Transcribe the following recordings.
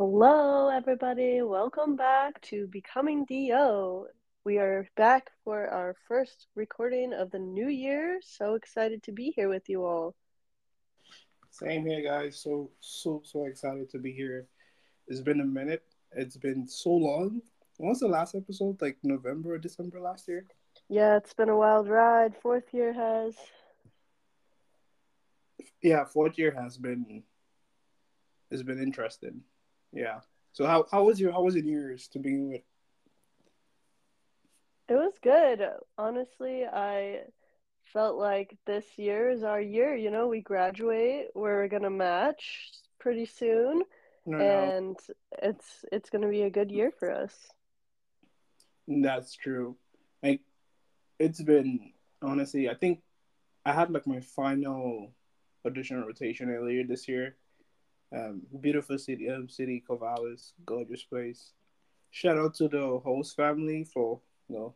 Hello, everybody. Welcome back to Becoming DO. We are back for our first recording of the new year. So excited to be here with you all. Same here, guys. So, so, so excited to be here. It's been a minute. It's been so long. When was the last episode? Like November or December last year? Yeah, it's been a wild ride. Fourth year has. Yeah, fourth year has been. It's been interesting. Yeah. So how how was your how was it yours to begin with? It was good. Honestly, I felt like this year is our year. You know, we graduate, we're gonna match pretty soon, No, and it's it's gonna be a good year for us. that's true. Like, it's been honestly. I think I had like my final audition rotation earlier this year. Um, beautiful city, um, city, Corvallis, gorgeous place. Shout out to the host family for you know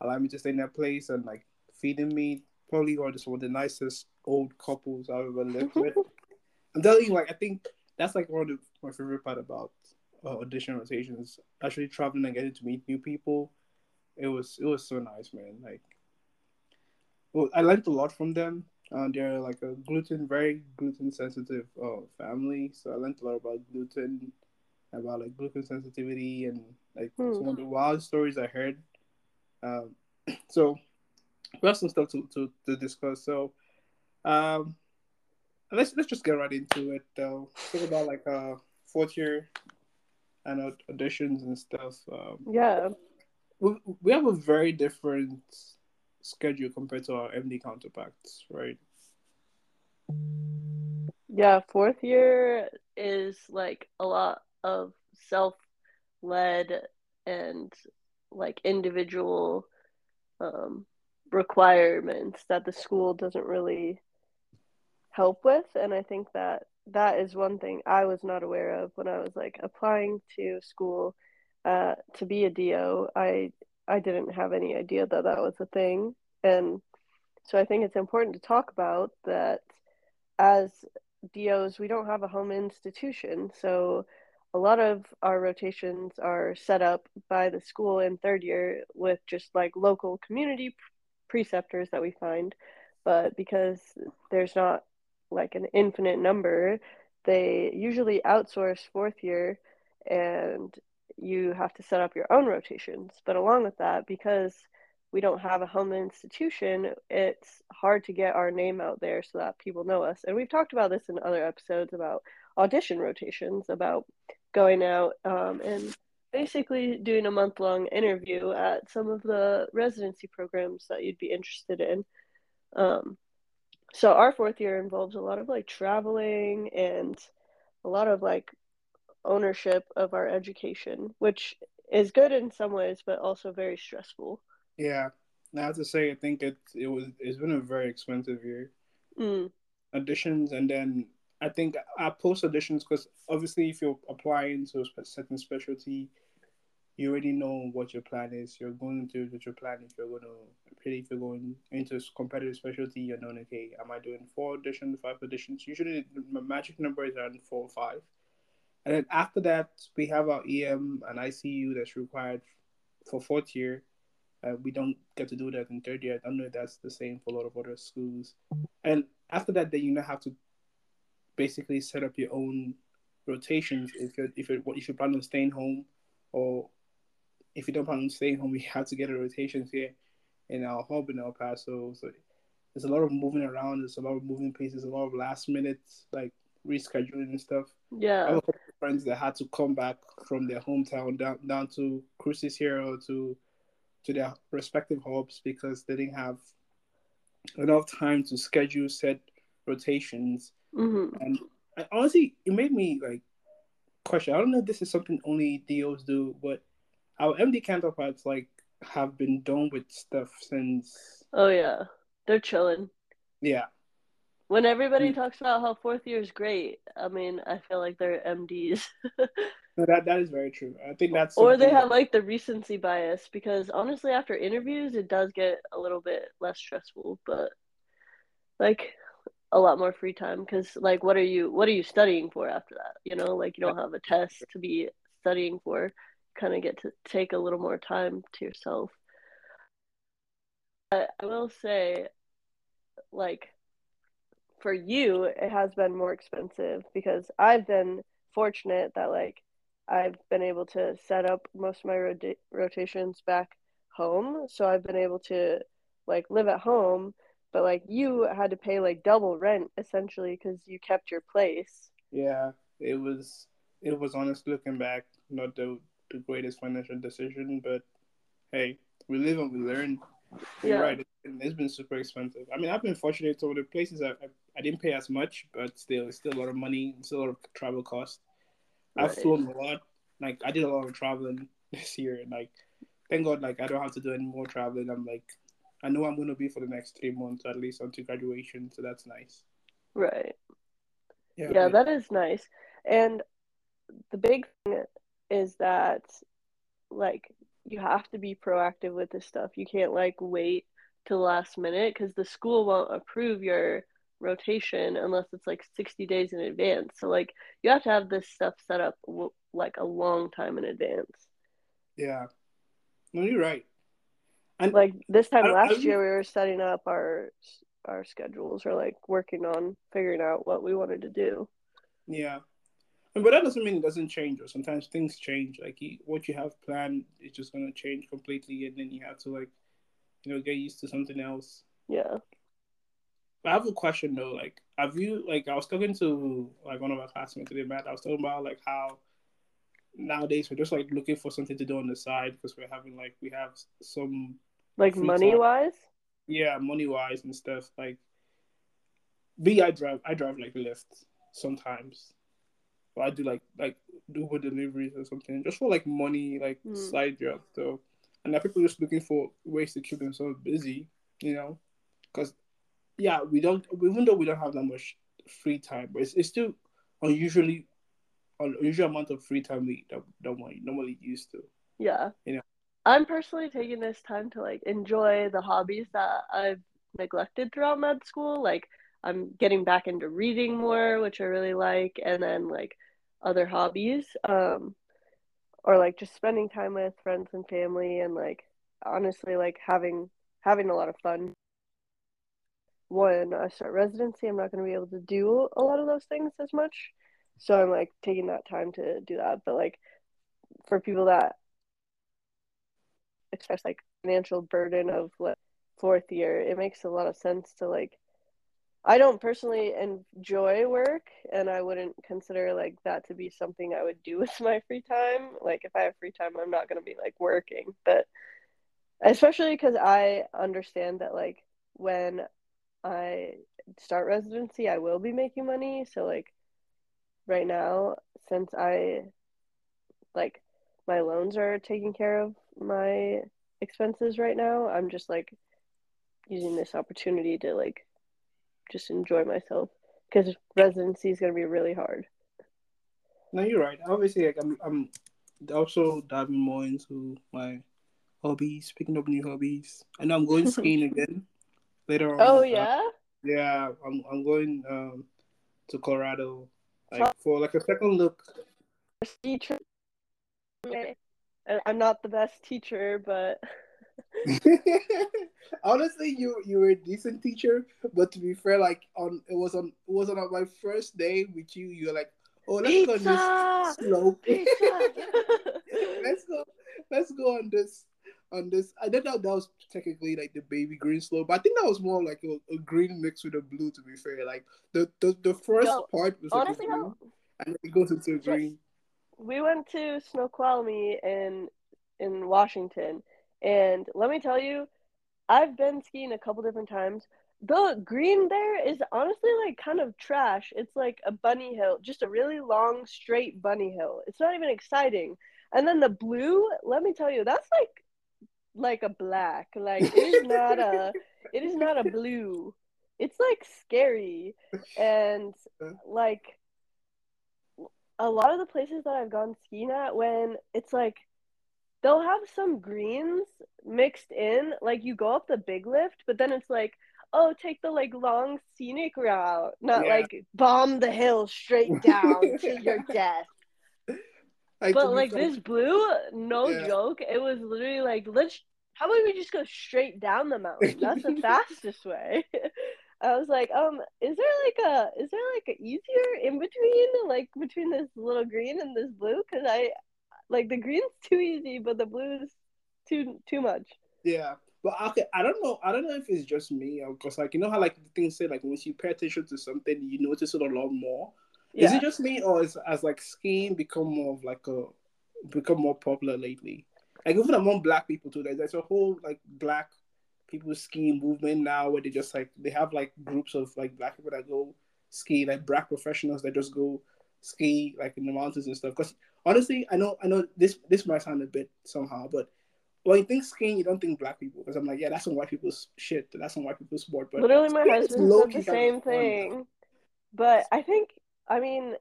allowing me to stay in that place and like feeding me. Probably one of the- one of the nicest old couples I've ever lived with. I'm telling you, like I think that's like one of the, my favorite part about uh, audition rotations. Actually traveling and getting to meet new people. It was it was so nice, man. Like, well, I learned a lot from them. Uh, they're like a gluten, very gluten sensitive uh, family. So I learned a lot about gluten, about like gluten sensitivity, and like Hmm. some of the wild stories I heard. Um, so we have some stuff to, to, to discuss. So um, let's let's just get right into it. Though talk about like uh fourth year and auditions and stuff. Um, Yeah, we we have a very different schedule compared to our MD counterparts, right? yeah. Fourth year is like a lot of self-led and like individual um, requirements that the school doesn't really help with. And I think that that is one thing I was not aware of when I was like applying to school uh, to be a DO. I I didn't have any idea that that was a thing, and so I think it's important to talk about that as DOs, we don't have a home institution, so a lot of our rotations are set up by the school in third year with just like local community preceptors that we find. But because there's not like an infinite number, they usually outsource fourth year and you have to set up your own rotations. But along with that, because we don't have a home institution, it's hard to get our name out there so that people know us. And we've talked about this in other episodes about audition rotations, about going out um, and basically doing a month long interview at some of the residency programs that you'd be interested in. Um, so our fourth year involves a lot of like traveling and a lot of like ownership of our education, which is good in some ways, but also very stressful. Yeah. Now I have to say, I think it it was it's been a very expensive year. Mm, Auditions and then I think our post auditions because obviously if you're applying to a certain specialty, you already know what your plan is. You're going to what your plan if you're going to pretty if you're going into a competitive specialty. You're knowing okay, am I doing four auditions, five auditions? Usually the magic number is around four or five. And then after that, we have our EM and ICU that's required for fourth year. Uh, we don't get to do that in third year. I don't know if that's the same for a lot of other schools. And after that, then you now have to basically set up your own rotations if you're if you're if you plan on staying home, or if you don't plan on staying home, we have to get a rotations here in our hub in El Paso. So there's a lot of moving around. There's a lot of moving pieces. A lot of last minute like rescheduling and stuff. I yeah. have a couple of friends that had to come back from their hometown down down to Cruces here or to to their respective hubs because they didn't have enough time to schedule set rotations. hmm And I, honestly, it made me like question. I don't know if this is something only DOs do, but our MD counterparts like have been done with stuff since Oh, yeah. They're chilling. yeah. When everybody talks about how fourth year is great, I mean, I feel like they're MDs. No, that that is very true. I think that's Or they have like the recency bias because honestly, after interviews, it does get a little bit less stressful. But like, a lot more free time because like what are you what are you studying for after that you know like you don't have a test to be studying for kind of get to take a little more time to yourself but i will say like for you it has been more expensive because i've been fortunate that like i've been able to set up most of my rota- rotations back home so i've been able to like live at home but like you had to pay like double rent essentially because you kept your place. Yeah, it was it was honestly looking back not the the greatest financial decision, but hey, we live and we learn. You're yeah. right. It's been super expensive. I mean, I've been fortunate to the places I, I, I didn't pay as much, but still, it's still a lot of money. It's a lot of travel costs. Right. I've flown a lot. Like I did a lot of traveling this year, and like thank God, like I don't have to do any more traveling. I'm like I know I'm going to be for the next three months at least until graduation, so that's nice. Right. Yeah, yeah that is nice. And the big thing is that, like, you have to be proactive with this stuff. You can't, like, wait to the last minute because the school won't approve your rotation unless it's like 60 days in advance. So, like, you have to have this stuff set up, like, a long time in advance. Yeah. No, you're right. And like this time last year, we were setting up our our schedules or like working on figuring out what we wanted to do. Yeah, but that doesn't mean it doesn't change. Or sometimes things change. Like you, what you have planned is just gonna change completely, and then you have to like, you know, get used to something else. Yeah. I have a question though. Like, have you like I was talking to like one of my classmates today, Matt. I was talking about like how nowadays we're just like looking for something to do on the side because we're having like we have some like money time. wise? Yeah, money wise and stuff. Like me, I drive I drive like Lyft sometimes. Or I do like like Uber deliveries or something. Just for like money, like mm. side job So and there people just looking for ways to keep themselves busy, you know? Because yeah, we don't even though we don't have that much free time, but it's, it's still unusually unusual amount of free time we that, that we normally used to. Yeah. You know. I'm personally taking this time to like enjoy the hobbies that I've neglected throughout med school. Like I'm getting back into reading more, which I really like, and then like other hobbies. Um or like just spending time with friends and family and like honestly like having having a lot of fun. When I start residency, I'm not going to be able to do a lot of those things as much. So I'm like taking that time to do that. But like for people that express like financial burden of like fourth year, it makes a lot of sense to like I don't personally enjoy work and I wouldn't consider like that to be something I would do with my free time. Like if I have free time, I'm not going to be like working, but especially cuz I understand that like when I start residency, I will be making money, so like right now since I like my loans are taking care of my expenses right now. I'm just like using this opportunity to like just enjoy myself because residency is going to be really hard. No, you're right. Obviously, like I'm, I'm also diving more into my hobbies, picking up new hobbies. I know I'm going skiing again later on. Oh yeah. Uh, yeah, I'm I'm going um to Colorado like for like a second look. Teacher, I'm not the best teacher, but honestly, you you were a decent teacher. But to be fair, like on it was on it was on my first day with you. You're like, oh, let's Pizza! go on this slope. let's go. Let's go on this on this. I didn't know that was technically like the baby green slope, but I think that was more like a, a green mixed with a blue. To be fair, like the the, the first no, part was like honestly, blue, no. and it goes into green we went to Snoqualmie in in Washington, and let me tell you, I've been skiing a couple different times. The green there is honestly like kind of trash. It's like a bunny hill, just a really long, straight bunny hill. It's not even exciting. And then the blue, let me tell you, that's like like a black. Like it is not a it is not a blue. It's like scary and like a lot of the places that I've gone skiing at when it's like they'll have some greens mixed in, like you go up the big lift, but then it's like oh, take the like long scenic route, not Yeah. like bomb the hill straight down to your death. To But like this blue, no Yeah. joke, it was literally like, let's. How about we just go straight down the mountain? That's the fastest way. I was like, um, is there like a is there like a easier in between, like between this little green and this blue? Because I like the green's too easy, but the blue's too too much. Yeah, but okay, I don't know. I don't know if it's just me or because like you know how like the things say like once you pay attention to something, you notice it a lot more. Is it just me or is as like skiing become more of like a become more popular lately? Like even among black people too, there's, there's a whole like black people skiing movement now where they just like they have like groups of like black people that go ski, like black professionals that just go ski like in the mountains and stuff. Because honestly, I know I know this this might sound a bit somehow, but when you think skiing, you don't think black people because I'm like, yeah, that's some white people's shit. That's some white people's sport. But literally, my husband said the same fun, thing. But I think, I mean,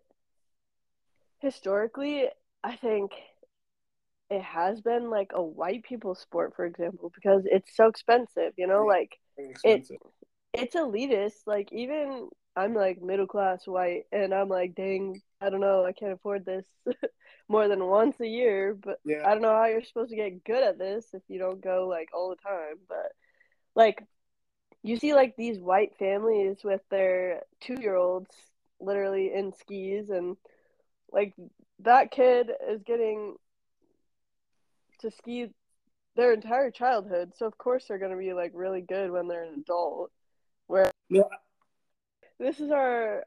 historically, I think it has been like a white people sport, for example, because it's so expensive. You know, like expensive. it's elitist. Like even I'm like middle class white, and I'm like, dang, I don't know, I can't afford this more than once a year. But yeah, I don't know how you're supposed to get good at this if you don't go like all the time. But like, you see like these white families with their two year olds literally in skis, and like that kid is getting to ski their entire childhood. So of course they're gonna be like really good when they're an adult. Where Yeah. this is our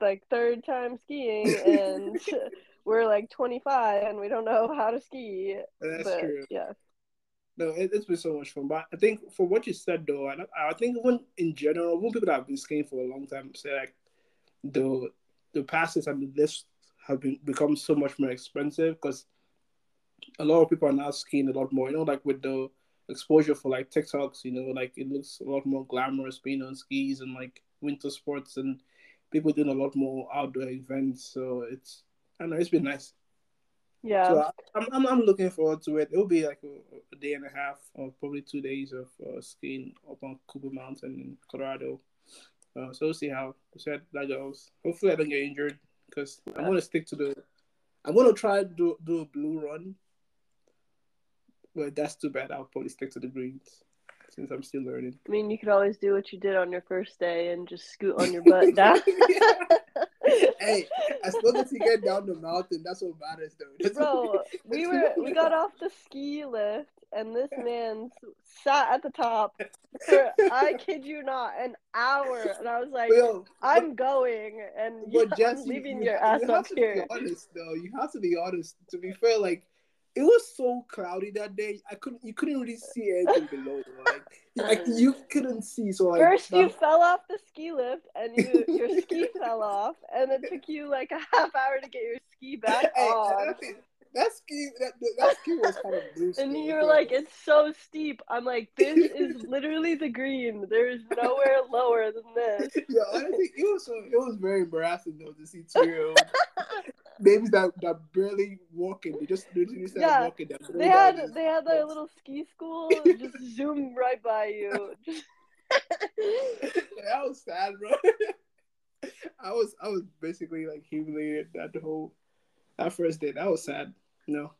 like third time skiing and we're like 25 and we don't know how to ski. that's but true. yeah, No, it, it's been so much fun. But I think for what you said though, I, I think when in general, when people that have been skiing for a long time say like the the passes and the lifts have been become so much more expensive because a lot of people are now skiing a lot more. You know, like with the exposure for like TikToks, you know, like it looks a lot more glamorous being on skis and like winter sports and people doing a lot more outdoor events. So it's I don't know, it's been nice. yeah, So I, I'm, I'm I'm looking forward to it. It'll be like a, a day and a half or probably two days of uh, skiing up on Copper Mountain in Colorado. Uh, so we'll see how see how that goes. Hopefully, I don't get injured because I'm gonna stick to the. I'm gonna try to do, do a blue run. But that's too bad. I'll probably stick to the greens since I'm still learning. I mean you could always do what you did on your first day and just scoot on your butt down. hey, as long as you get down the mountain, that's what matters, though. That's Bro, we were we got off the ski lift and this man sat at the top for I kid you not an hour and I was like I'm going and you, But Jesse, I'm leaving you, your you ass have up to here. be honest, though. You have to be honest. To be fair, like it was so cloudy that day. I couldn't. You couldn't really see anything below. Like, like you couldn't see. So like First you that- fell off the ski lift and you your ski fell off and it took you like a half hour to get your ski back Hey, on. that, that ski, that, that ski was kind of loose. And you were like, it's so steep. I'm like, this is literally the green. There's nowhere lower than this. yeah, honestly, it was so. It was very embarrassing though to see two babies that that barely walking. They just literally started Yeah, walking. They had they had their little ski school just zoom right by you. That was sad, bro. I was I was basically like humiliated that the whole that first day. That was sad. No,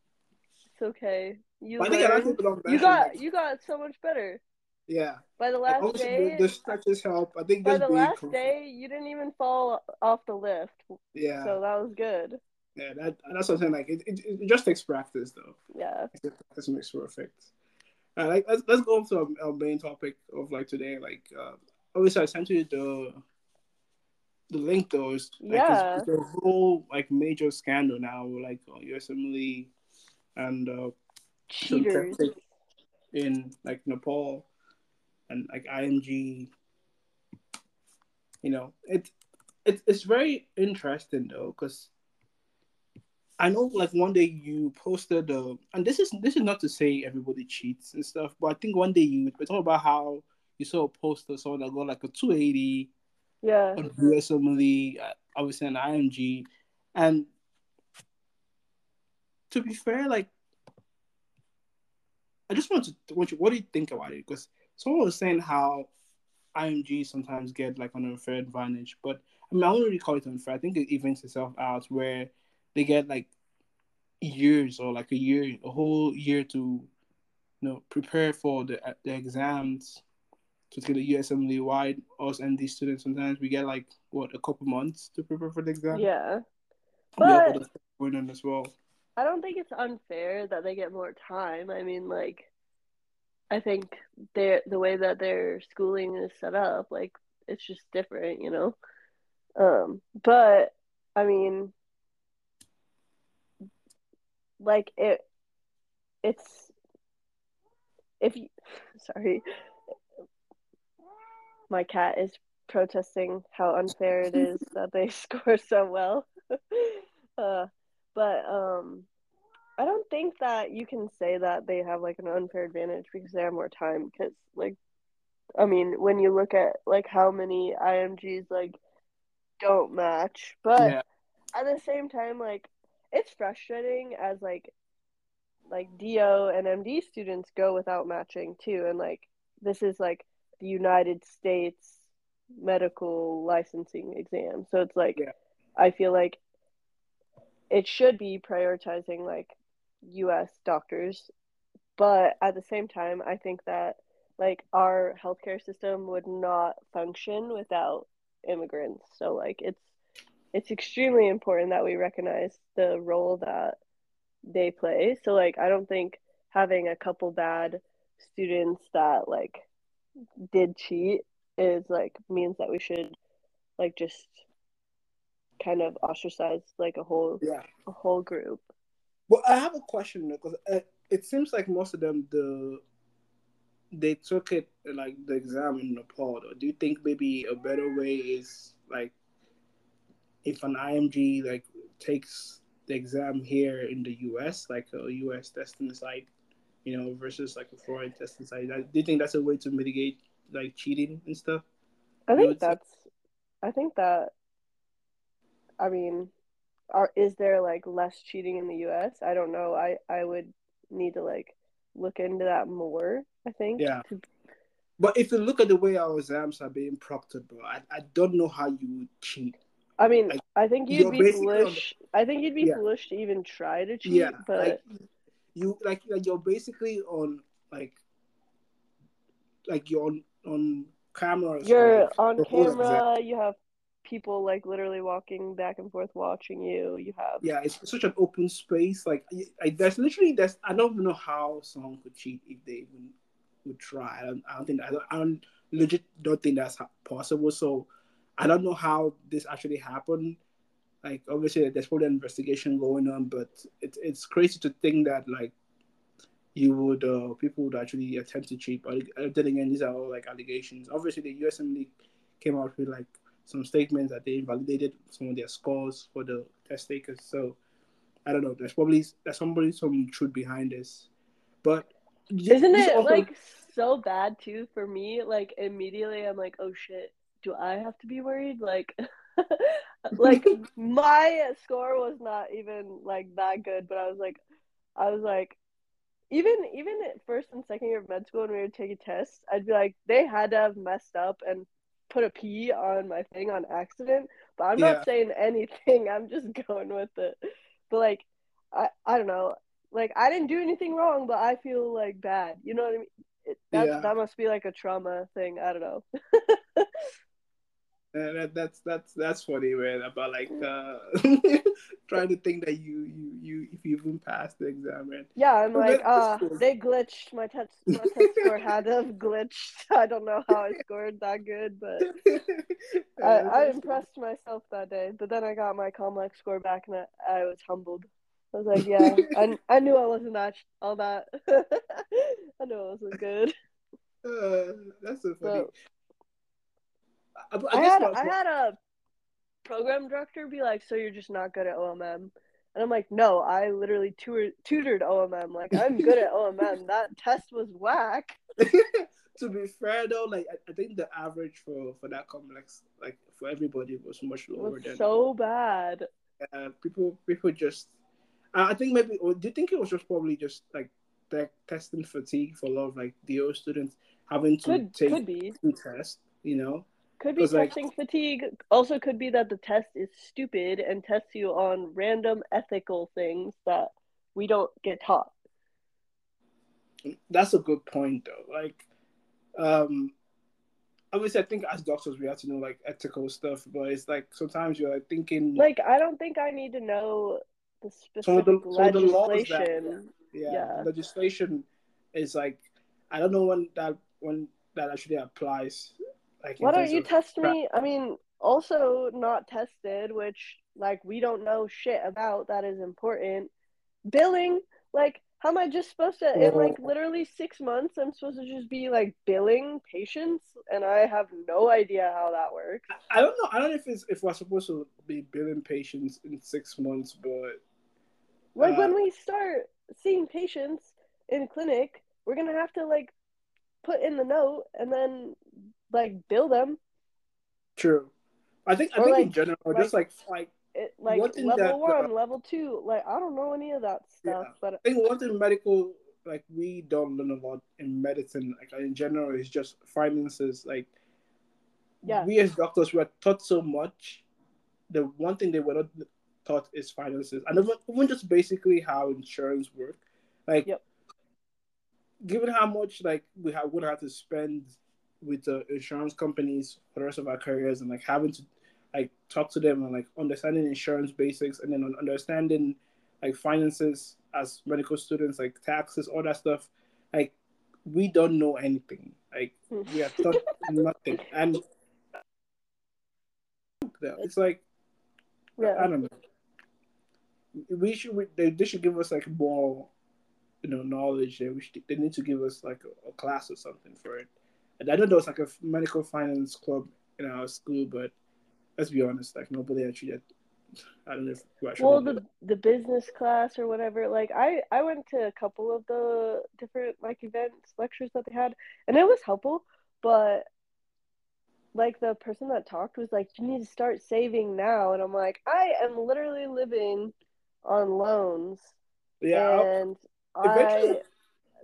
it's okay. You I think a lot of learned. people don't You got like, you got so much better yeah. by the last day. the, the stretches help. I think By the last comfort- day, you didn't even fall off the lift, Yeah, so that was good. Yeah. That that's what I'm saying. Like it, it, it just takes practice though. Yeah. Practice makes perfect. Uh, like let's let's go to our, our main topic of like today. Like uh, obviously I sent you the the link though is like, Yeah. it's, it's a whole like major scandal now like uh, USMLE and uh, Cheaters. in like Nepal and like IMG. You know, it, it it's very interesting though because I know like one day you posted uh, and this is this is not to say everybody cheats and stuff, but I think one day you were talking about how you saw a post of someone that got like a 280 Yeah. on USMLE, uh, obviously an IMG, and to be fair, like I just want to want you. What do you think about it? Because someone was saying how IMG sometimes get like an unfair advantage, but I mean I wouldn't really call it unfair. I think it evens itself out where they get like years or like a year, a whole year to you know prepare for the the exams to get the USMLE wide us and these students sometimes we get like what a couple months to prepare for the exam. Yeah. Yeah, But but going on as well. I don't think it's unfair that they get more time. I mean, like, I think they the way that their schooling is set up, like, it's just different, you know. Um, but I mean, like it, it's if you, sorry, my cat is protesting how unfair it is that they score so well. uh, but um. I don't think that you can say that they have like an unfair advantage because they have more time. Because like, I mean, when you look at like how many IMGs like don't match, but Yeah. at the same time, like it's frustrating as like like DO and MD students go without matching too, and like this is like the United States medical licensing exam, so it's like Yeah. I feel like it should be prioritizing like US doctors, but at the same time, I think that like our healthcare system would not function without immigrants. So like it's it's extremely important that we recognize the role that they play. So like I don't think having a couple bad students that like did cheat is like means that we should like just kind of ostracize like a whole Yeah. a whole group. Well, I have a question because uh, it seems like most of them the they took it like the exam in Nepal. Or do you think maybe a better way is like if an IMG like takes the exam here in the US, like a US testing site, you know, versus like a foreign testing site? Do you think that's a way to mitigate like cheating and stuff? I think would say- that's I think that I mean are is there like less cheating in the US? I don't know. I I would need to like look into that more, I think. Yeah. But if you look at the way our exams are being proctored, bro, I, I don't know how you would cheat. I mean, Like, I think you'd be on the- foolish. I think you'd be Yeah. foolish to even try to cheat, yeah but like you like, like you're basically on like like you're on on camera you're like, on camera, you have people like literally walking back and forth watching you. You have yeah it's such an open space like, like there's literally there's i don't even know how someone could cheat if they even would try i don't, I don't think I don't, I don't legit don't think that's possible so i don't know how this actually happened like obviously there's probably an investigation going on but it's it's crazy to think that like you would uh people would actually attempt to cheat but uh, then again these are all like allegations obviously the USMLE came out with like some statements that they invalidated some of their scores for the test takers. So I don't know. There's probably there's somebody some truth behind this, but Isn't it also- like so bad too for me? Like immediately I'm like, oh shit, do I have to be worried? Like like my score was not even like that good, but I was like I was like even even at first and second year of med school when we would take a test, I'd be like, they had to have messed up and put a P on my thing on accident. But I'm Yeah. not saying anything. I'm just going with it. But like I I don't know. Like I didn't do anything wrong, but I feel like bad. You know what I mean? It, that Yeah. that must be like a trauma thing. I don't know. Uh, that, that's that's that's funny, man. About like uh, trying to think that you you you if you even passed the exam, man. Yeah, I'm like, uh, cool. they glitched. My test, my test score had to have glitched. I don't know how I scored that good, but I, I impressed myself that day. But then I got my complex score back, and I, I was humbled. I was like, yeah, I, I knew I wasn't that all that. I knew I wasn't good. Uh, that's so funny. So I, I I had I had a program director be like, "So you're just not good at OMM," and I'm like, "No, I literally tutored tutored OMM. Like I'm good at OMM. That test was whack." to be fair though, like I, I think the average for for that complex, like for everybody, was much lower was than so bad. uh, people. People just, I I think maybe. Or do you think it was just probably just like te- testing fatigue for a lot of like DO students having to Could take could be. two tests? you know. Could be 'Cause, like- testing fatigue. Also, could be that the test is stupid and tests you on random ethical things that we don't get taught. That's a good point though. Like, um, obviously, I think as doctors we have to know like ethical stuff, but it's like sometimes you're like thinking, Like, I don't think I need to know the Some of specific the- some of the laws that- legislation. yeah, yeah. legislation is like, I don't know when that when that actually applies. Why don't you test me? I mean, also not tested, which like we don't know shit about that is important. Billing, like how am I just supposed to in like literally six months I'm supposed to just be like billing patients and I have no idea how that works. I don't know. I don't know if it's if we're supposed to be billing patients in six months, but Like Uh, when we start seeing patients in clinic, we're gonna have to like put in the note and then like build them. true. I think I Or, think in general, like- just like like It like level that, one, uh, level two, like I don't know any of that stuff, Yeah. but I think one thing medical like we don't learn a lot in medicine like in general is just finances like Yeah. we as doctors were taught so much the one thing they were not taught is finances and even, even just basically how insurance work like Yep. given how much like we have would have to spend with the insurance companies for the rest of our careers and like having to like talk to them and like understanding insurance basics and then understanding like finances as medical students like taxes all that stuff like we don't know anything like hmm. we are taught nothing and it's like yeah. I don't know. We should. They, they should give us like more, you know, knowledge. They, we should, they need to give us like a, a class or something for it. I know there was like a medical finance club in our school, but let's be honest, like nobody actually. Had, I don't know if actually. well the the business class or whatever like i i went to a couple of the different like events lectures that they had and it was helpful but like the person that talked was like you need to start saving now and i'm like i am literally living on loans yeah, and eventually- i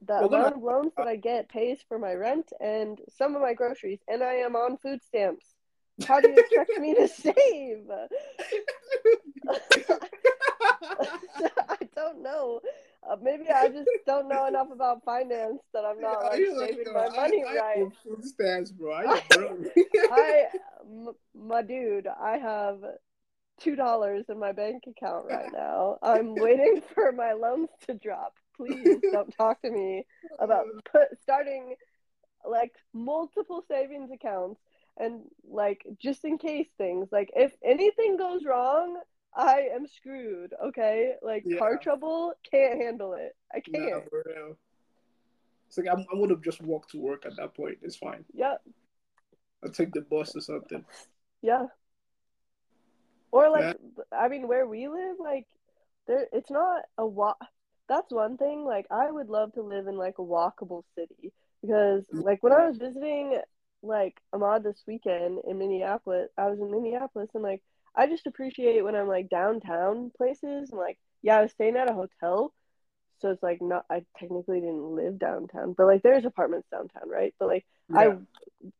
the gonna- amount of loans that i get pays for my rent and some of my groceries and i am on food stamps how do you expect me to save I don't know. Uh, maybe I just don't know enough about finance that I'm not like You're like, saving my I- money I right. have Food stamps, bro. I. I, m- my dude, I have two dollars in my bank account right now. I'm waiting for my loans to drop. Please don't talk to me about put starting like multiple savings accounts and like just in case things like if anything goes wrong i am screwed okay like car trouble can't handle it i can't for real. It's like I'm, I would have just walked to work at that point. It's fine. yeah I'll take the bus or something. yeah or like i mean where we live like there it's not a walk that's one thing like i would love to live in like a walkable city because mm. like when i was visiting like ahmad this weekend in minneapolis i was in minneapolis and like i just appreciate when i'm like downtown places and like yeah i was staying at a hotel so it's like not i technically didn't live downtown but like there's apartments downtown right but like I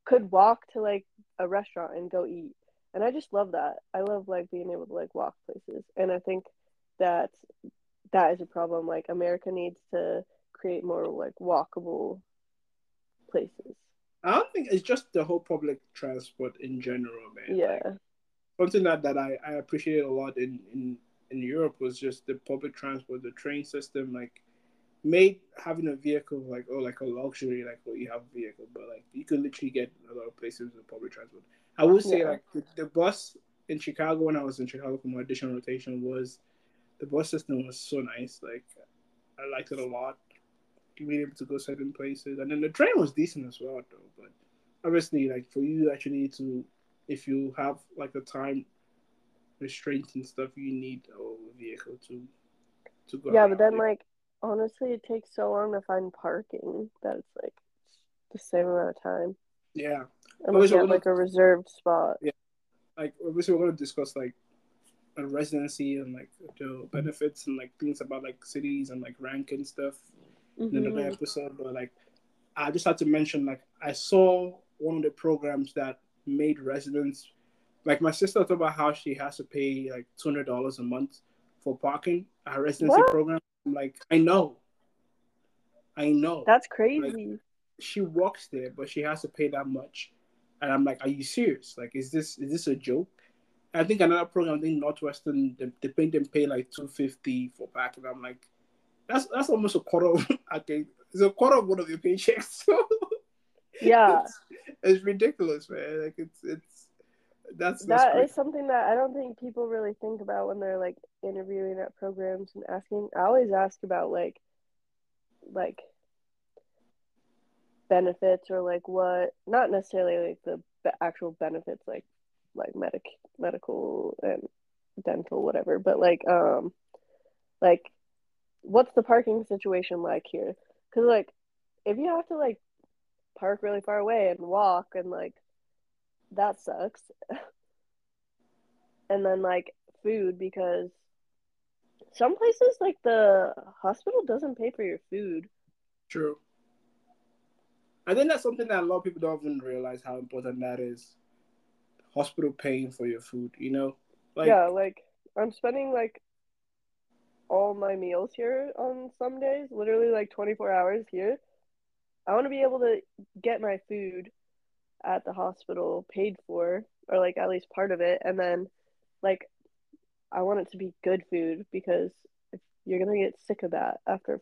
could walk to like a restaurant and go eat. And I just love that. I love like being able to like walk places. And I think that that is a problem. Like America needs to create more like walkable places. I don't think it's just the whole public transport in general, man. Yeah. Like, something that, that I, I appreciated a lot in, in, in Europe was just the public transport, the train system, like made having a vehicle like oh like a luxury, like oh you have a vehicle, but like you could literally get a lot of places with public transport. I would say Yeah. like the, the bus in Chicago when I was in Chicago for my additional rotation was the bus system was so nice. Like I liked it a lot. Being able to go certain places, and then the train was decent as well, though. But obviously, like for you actually to, if you have like a time restraints and stuff, you need a vehicle to to go. Yeah, but then like honestly it takes so long to find parking that it's like the same amount of time. yeah, Unless you have like a reserved spot. Yeah, like obviously we're gonna discuss like a residency and like the benefits and like things about like cities and like ranking stuff in another Mhm. episode. But like I just had to mention like I saw one of the programs that made residents like my sister talked about how she has to pay like two hundred dollars a month for parking at her residency What? program. I'm like, I know, I know. That's crazy. she works there, but she has to pay that much. And I'm like, are you serious? Like, is this is this a joke? I think another program, I think Northwestern, they, they pay them pay like two fifty for back, and I'm like, that's that's almost a quarter. Of, I think it's a quarter of one of your paychecks. So yeah. it's, it's ridiculous, man. Like it's it's that's That is something that I don't think people really think about when they're like interviewing at programs and asking. I always ask about like like benefits or like what not necessarily like the actual benefits like like medic medical and dental whatever, but like um like what's the parking situation like here? Cuz like if you have to like park really far away and walk and like that sucks and then like food because some places like the hospital doesn't pay for your food. True. I think that's something that a lot of people don't even realize how important that is. Hospital paying for your food, you know? Like yeah, like I'm spending like all my meals here on some days, literally like 24 hours here. I want to be able to get my food at the hospital paid for, or like at least part of it, and then like I want it to be good food because if you're gonna get sick of that after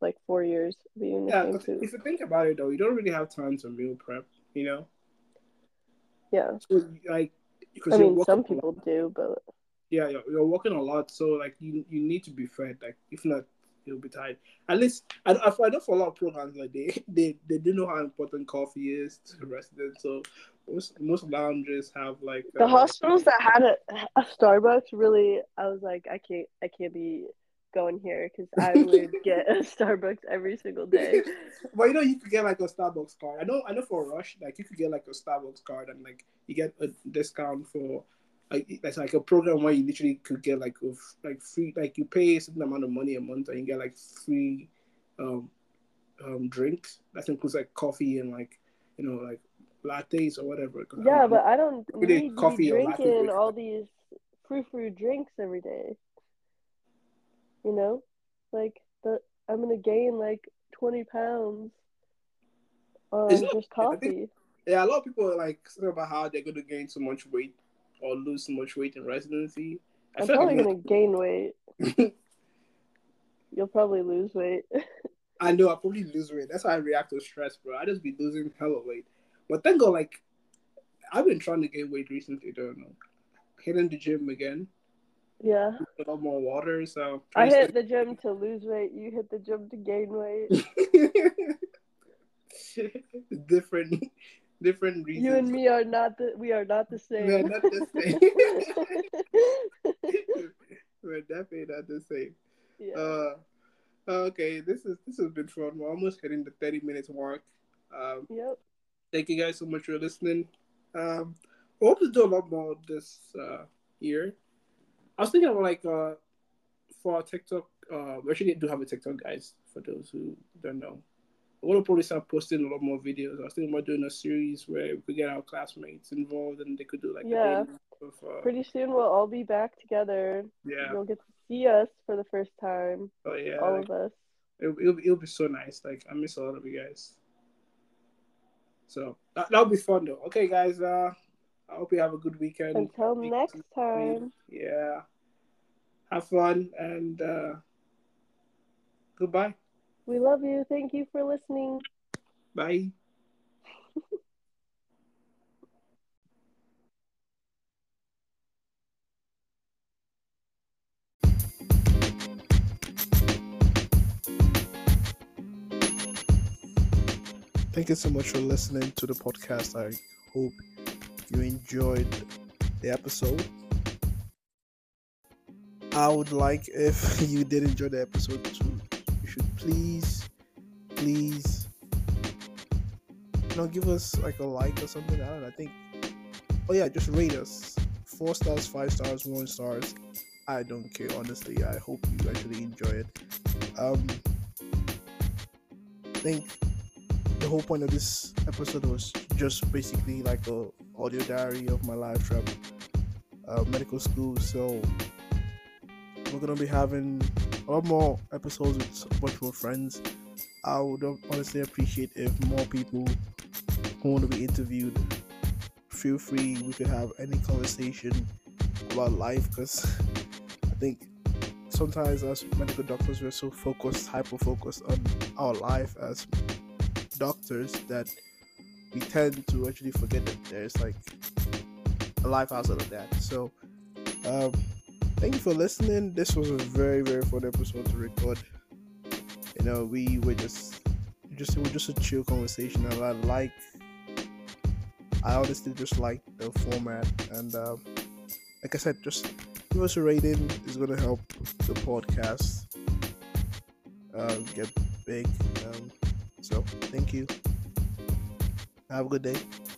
like four years of eating the yeah, same food. if you think about it though, you don't really have time to meal prep, you know? Yeah, So like because I mean some people do, but yeah, you're, you're working a lot, so like you you need to be fed. Like if not, you'll be tired. At least I I I know for a lot of programs like they they they do know how important coffee is to residents. So most most lounges have like the uh, hospitals that had a, a Starbucks really, I was like, I can't, I can't be going here because I would get a Starbucks every single day. But you know, you could get like a Starbucks card. I know, I know for Rush, like you could get like a Starbucks card and like you get a discount for like that's like a program where you literally could get like a like free like you pay a certain amount of money a month and you get like free um um drinks. That includes like coffee and like you know like lattes or whatever. Yeah, but I don't need to coffee drinking all these frou frou drinks every day. You know, like the I'm gonna gain like 20 pounds on Isn't it- just I think- coffee. yeah, a lot of people are like saying about how they're to gain so much weight or lose so much weight in residency. I I'm probably like gonna gain weight. You'll probably lose weight. I know I probably lose weight. That's how I react to stress, bro. I just be losing hella weight. But then go like I've been trying to gain weight recently. Don't know, hitting the gym again, yeah. a lot more water. So I hit the gym to lose weight. You hit the gym to gain weight. different, different reasons. You and me are not the we are not the same. We are not the We're definitely not the same. yeah. Uh, okay, this is this has been fun. We're almost hitting the thirty minutes mark. Um, yep. thank you guys so much for listening. Um, we hope to do a lot more this uh, year. I was thinking about like uh, for our TikTok. Uh, we actually do have a TikTok, guys. For those who don't know, I want to probably start posting a lot more videos. I was thinking about doing a series where we could get our classmates involved and they could do like Yeah. of, uh, Pretty soon we'll all be back together. yeah. You'll get to see us for the first time. Oh yeah, all like, of us. it'll, it'll, be- it'll be so nice. Like I miss a lot of you guys. So that, that'll be fun though. Okay, guys. Uh, I hope you have a good weekend. Until Speak next time. Yeah. Have fun and uh, goodbye. We love you. Thank you for listening. Bye. Thank you so much for listening to the podcast. I hope you enjoyed the episode. I would like if you did enjoy the episode too, you should please, please, you know, give us like a like or something. I don't know. I think, oh yeah, just rate us four stars, five stars, one stars. I don't care, honestly. I hope you actually enjoy it. Um, I think the whole point of this episode was just basically like a audio diary of my life travel, uh, medical school. So we're gonna be having a lot more episodes with virtual friends. I would honestly appreciate if more people who want to be interviewed feel free. We could have any conversation about life because I think sometimes as medical doctors we're so focused, hyper focused on our life as doctors that we tend to actually forget that there's like a life outside of that. So, um, thank you for listening. This was a very very fun episode to record. You know, we were just just it was just a chill conversation, and I like. I honestly just like the format, and uh, like I said, just give us a rating. It's gonna help the podcast uh, get big. Um, so, thank you. Have a good day.